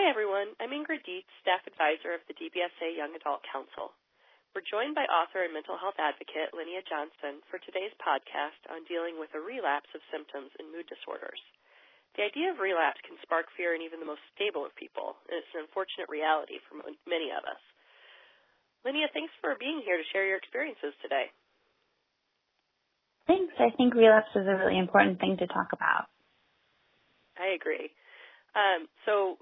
Hi, everyone. I'm Ingrid Dietz, Staff Advisor of the DBSA Young Adult Council. We're joined by author and mental health advocate Linnea Johnson for today's podcast on dealing with a relapse of symptoms in mood disorders. The idea of relapse can spark fear in even the most stable of people, and it's an unfortunate reality for many of us. Linnea, thanks for being here to share your experiences today. Thanks. I think relapse is a really important thing to talk about. I agree. Um, so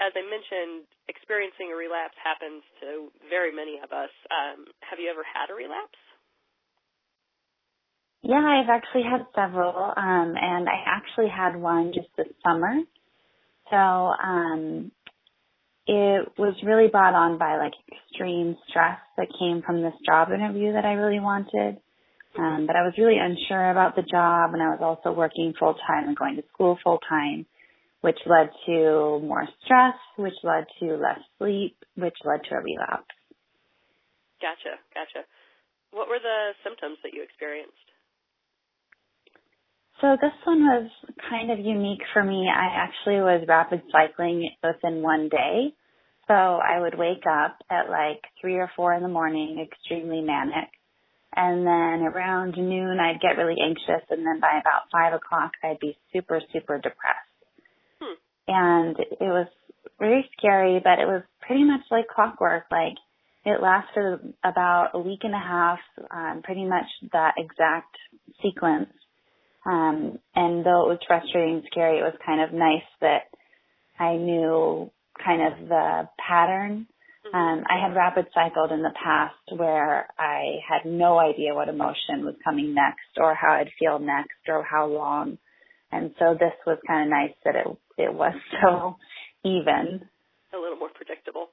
as I mentioned, experiencing a relapse happens to very many of us. Um, have you ever had a relapse? Yeah, I've actually had several, um, and I actually had one just this summer. So um, it was really brought on by like extreme stress that came from this job interview that I really wanted. Um, but I was really unsure about the job, and I was also working full time and going to school full time which led to more stress, which led to less sleep, which led to a relapse. Gotcha, gotcha. What were the symptoms that you experienced? So this one was kind of unique for me. I actually was rapid cycling within one day. So I would wake up at like three or four in the morning, extremely manic. And then around noon, I'd get really anxious. And then by about five o'clock, I'd be super, super depressed and it was very scary, but it was pretty much like clockwork. Like it lasted about a week and a half, um, pretty much that exact sequence. Um, and though it was frustrating and scary, it was kind of nice that I knew kind of the pattern. Um, I had rapid cycled in the past where I had no idea what emotion was coming next or how I'd feel next or how long. And so this was kind of nice that it it was so even. A little more predictable.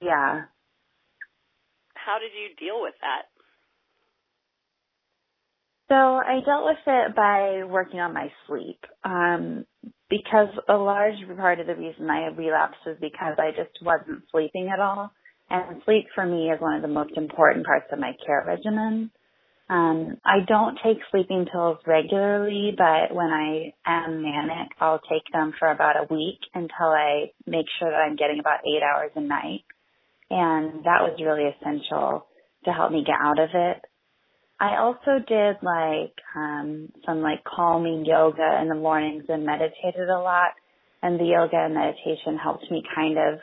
Yeah. How did you deal with that? So I dealt with it by working on my sleep. Um, because a large part of the reason I relapsed was because I just wasn't sleeping at all. And sleep for me is one of the most important parts of my care regimen. Um, I don't take sleeping pills regularly, but when I am manic, I'll take them for about a week until I make sure that I'm getting about eight hours a night. And that was really essential to help me get out of it. I also did like um some like calming yoga in the mornings and meditated a lot. And the yoga and meditation helped me kind of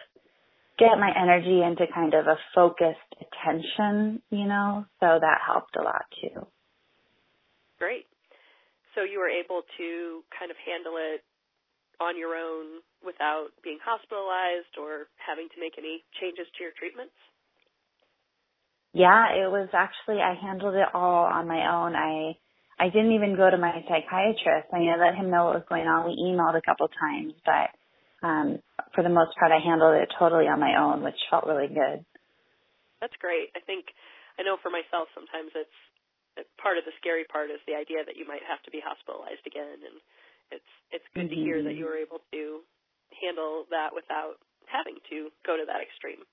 get my energy into kind of a focused attention, you know, so that helped a lot too. Great. So you were able to kind of handle it on your own without being hospitalized or having to make any changes to your treatments? Yeah, it was actually I handled it all on my own. I I didn't even go to my psychiatrist. I let him know what was going on. We emailed a couple times, but um, for the most part, I handled it totally on my own, which felt really good. That's great. I think I know for myself sometimes it's part of the scary part is the idea that you might have to be hospitalized again, and it's it's good mm-hmm. to hear that you were able to handle that without having to go to that extreme.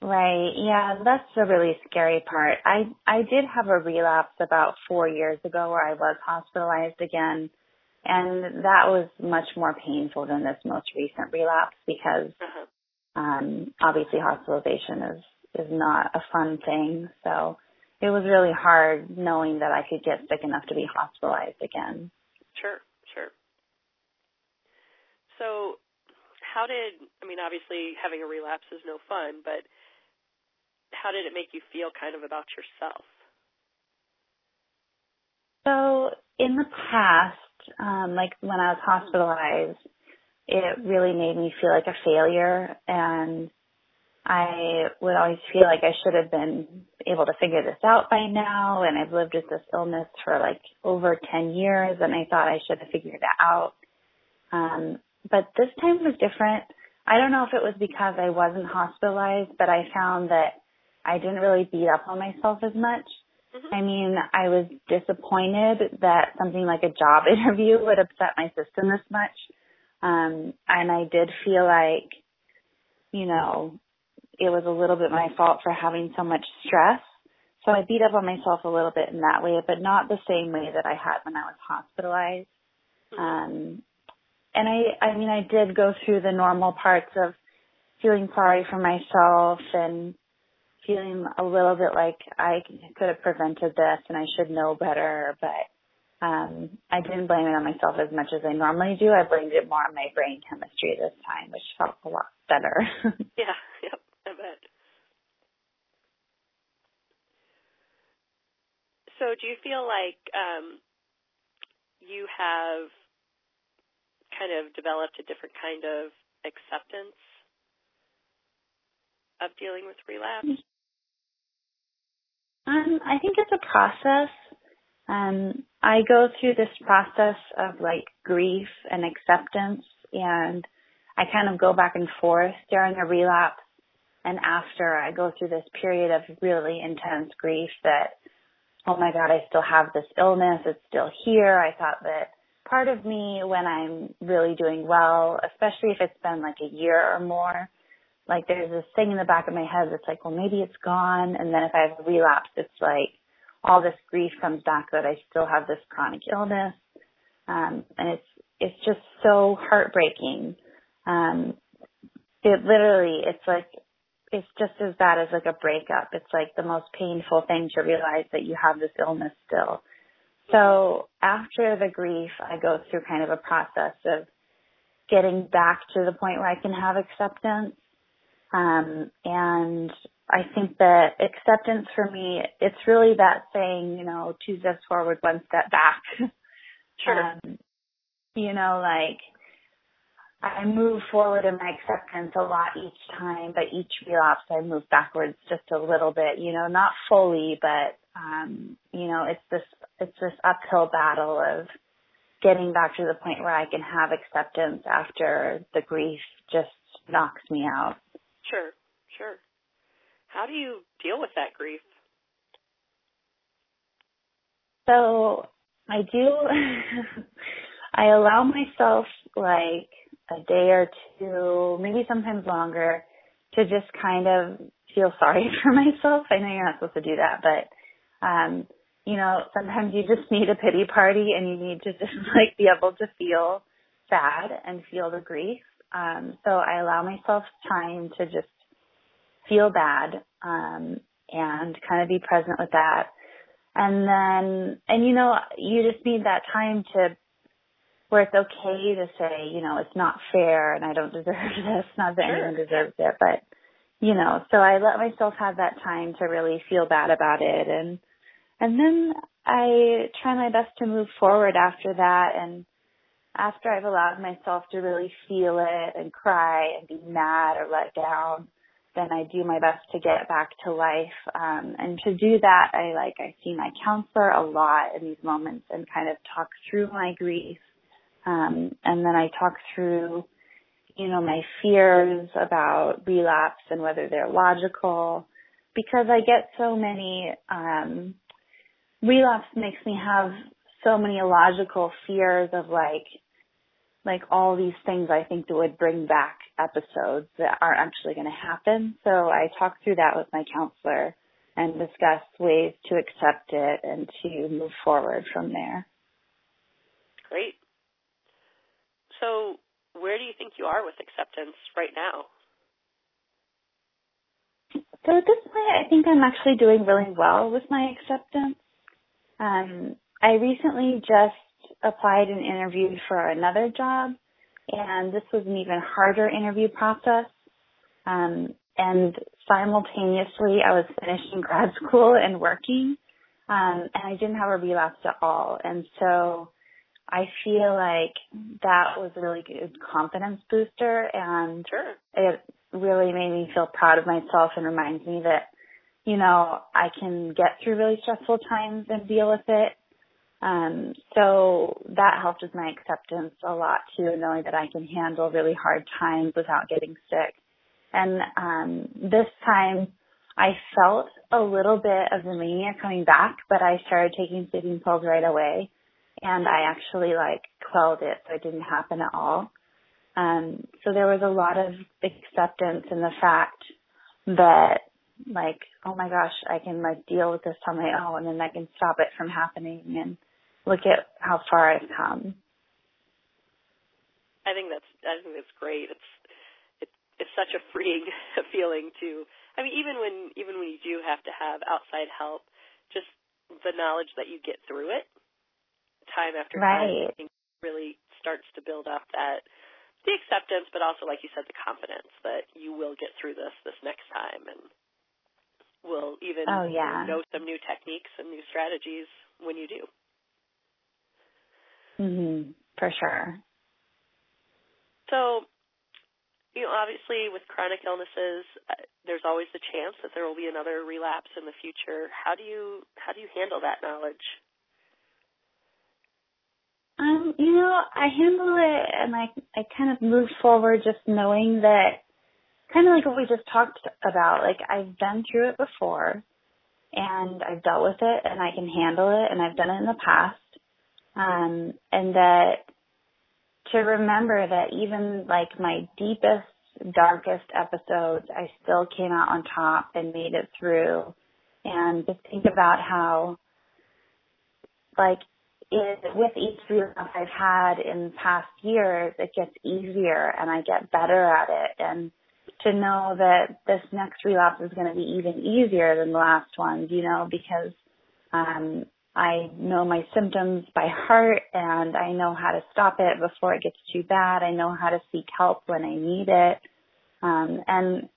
Right. Yeah, that's the really scary part. I I did have a relapse about 4 years ago where I was hospitalized again and that was much more painful than this most recent relapse because uh-huh. um, obviously hospitalization is is not a fun thing. So it was really hard knowing that I could get sick enough to be hospitalized again. Sure, sure. So how did I mean obviously having a relapse is no fun, but how did it make you feel kind of about yourself? So in the past um, like when I was hospitalized, it really made me feel like a failure and I would always feel like I should have been able to figure this out by now and I've lived with this illness for like over 10 years and I thought I should have figured it out. Um, but this time was different. I don't know if it was because I wasn't hospitalized, but I found that I didn't really beat up on myself as much. Mm-hmm. I mean, I was disappointed that something like a job interview would upset my system this much. Um, and I did feel like, you know, it was a little bit my fault for having so much stress. So I beat up on myself a little bit in that way, but not the same way that I had when I was hospitalized. Mm-hmm. Um, and I, I mean, I did go through the normal parts of feeling sorry for myself and feeling a little bit like I could have prevented this and I should know better, but um I didn't blame it on myself as much as I normally do. I blamed it more on my brain chemistry this time, which felt a lot better. yeah, yep, I bet. So do you feel like um you have kind of developed a different kind of acceptance of dealing with relapse? Um, I think it's a process. Um, I go through this process of like grief and acceptance and I kind of go back and forth during a relapse and after I go through this period of really intense grief that, oh my God, I still have this illness. It's still here. I thought that part of me when I'm really doing well, especially if it's been like a year or more, like there's this thing in the back of my head that's like, well, maybe it's gone. And then if I have a relapse, it's like all this grief comes back that I still have this chronic illness. Um, and it's, it's just so heartbreaking. Um, it literally, it's like, it's just as bad as like a breakup. It's like the most painful thing to realize that you have this illness still. So after the grief, I go through kind of a process of getting back to the point where I can have acceptance. Um, and I think that acceptance for me, it's really that saying, you know, two steps forward, one step back. Sure. Um, you know, like I move forward in my acceptance a lot each time, but each relapse I move backwards just a little bit, you know, not fully, but um, you know, it's this it's this uphill battle of getting back to the point where I can have acceptance after the grief just knocks me out. Sure, sure. How do you deal with that grief? So I do I allow myself like a day or two, maybe sometimes longer, to just kind of feel sorry for myself. I know you're not supposed to do that, but um, you know, sometimes you just need a pity party and you need to just like be able to feel sad and feel the grief. Um, so I allow myself time to just feel bad, um, and kind of be present with that. And then, and you know, you just need that time to, where it's okay to say, you know, it's not fair and I don't deserve this, not that anyone deserves it, but, you know, so I let myself have that time to really feel bad about it and, and then I try my best to move forward after that and after I've allowed myself to really feel it and cry and be mad or let down, then I do my best to get back to life. Um, and to do that, I like, I see my counselor a lot in these moments and kind of talk through my grief. Um, and then I talk through, you know, my fears about relapse and whether they're logical because I get so many, um, relapse makes me have so many illogical fears of like like all these things I think that would bring back episodes that aren't actually going to happen. So I talked through that with my counselor and discussed ways to accept it and to move forward from there. Great. So where do you think you are with acceptance right now? So at this point, I think I'm actually doing really well with my acceptance. Um, I recently just applied and interviewed for another job, and this was an even harder interview process. Um, and simultaneously, I was finishing grad school and working, um, and I didn't have a relapse at all. And so I feel like that was a really good confidence booster, and sure. it really made me feel proud of myself and reminds me that you know, I can get through really stressful times and deal with it. Um, so that helped with my acceptance a lot too, knowing that I can handle really hard times without getting sick. And um, this time I felt a little bit of the mania coming back, but I started taking sleeping pills right away. And I actually like quelled it so it didn't happen at all. Um, so there was a lot of acceptance in the fact that like, oh my gosh, I can like deal with this on my own and I can stop it from happening and look at how far I've come. I think that's I think that's great. It's it, it's such a freeing feeling to. I mean, even when even when you do have to have outside help, just the knowledge that you get through it, time after right. time, really starts to build up that the acceptance, but also, like you said, the confidence that you will get through this this next time, and will even oh, yeah. know some new techniques and new strategies when you do. Mhm. For sure. So, you know, obviously with chronic illnesses, uh, there's always the chance that there will be another relapse in the future. How do you how do you handle that knowledge? Um, you know, I handle it and I I kind of move forward just knowing that kind of like what we just talked about, like I've been through it before and I've dealt with it and I can handle it and I've done it in the past. Um and that to remember that even like my deepest, darkest episodes, I still came out on top and made it through. And to think about how, like, it, with each relapse I've had in past years, it gets easier and I get better at it. And to know that this next relapse is going to be even easier than the last one, you know, because um, I know my symptoms by heart and I know how to stop it before it gets too bad. I know how to seek help when I need it. Um, and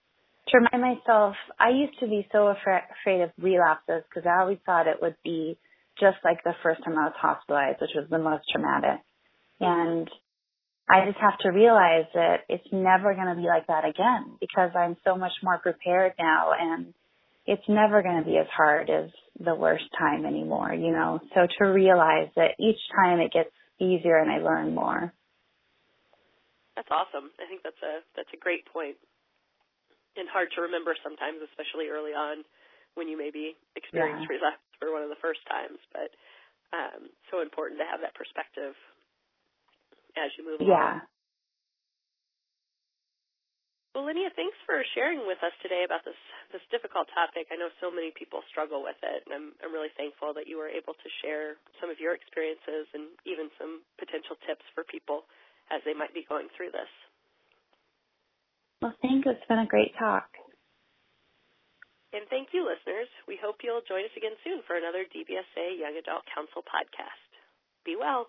to remind myself, I used to be so afra- afraid of relapses because I always thought it would be just like the first time I was hospitalized, which was the most traumatic. And I just have to realize that it's never going to be like that again because I'm so much more prepared now and it's never going to be as hard as the worst time anymore, you know. So to realize that each time it gets easier and I learn more. That's awesome. I think that's a that's a great point. And hard to remember sometimes, especially early on when you maybe experience yeah. relapse for one of the first times, but um so important to have that perspective as you move along. yeah. along. Well, Linnea, thanks for sharing with us today about this this difficult topic. I know so many people struggle with it, and I'm I'm really thankful that you were able to share some of your experiences and even some potential tips for people as they might be going through this. Well, thank you. It's been a great talk. And thank you, listeners. We hope you'll join us again soon for another DBSA Young Adult Council podcast. Be well.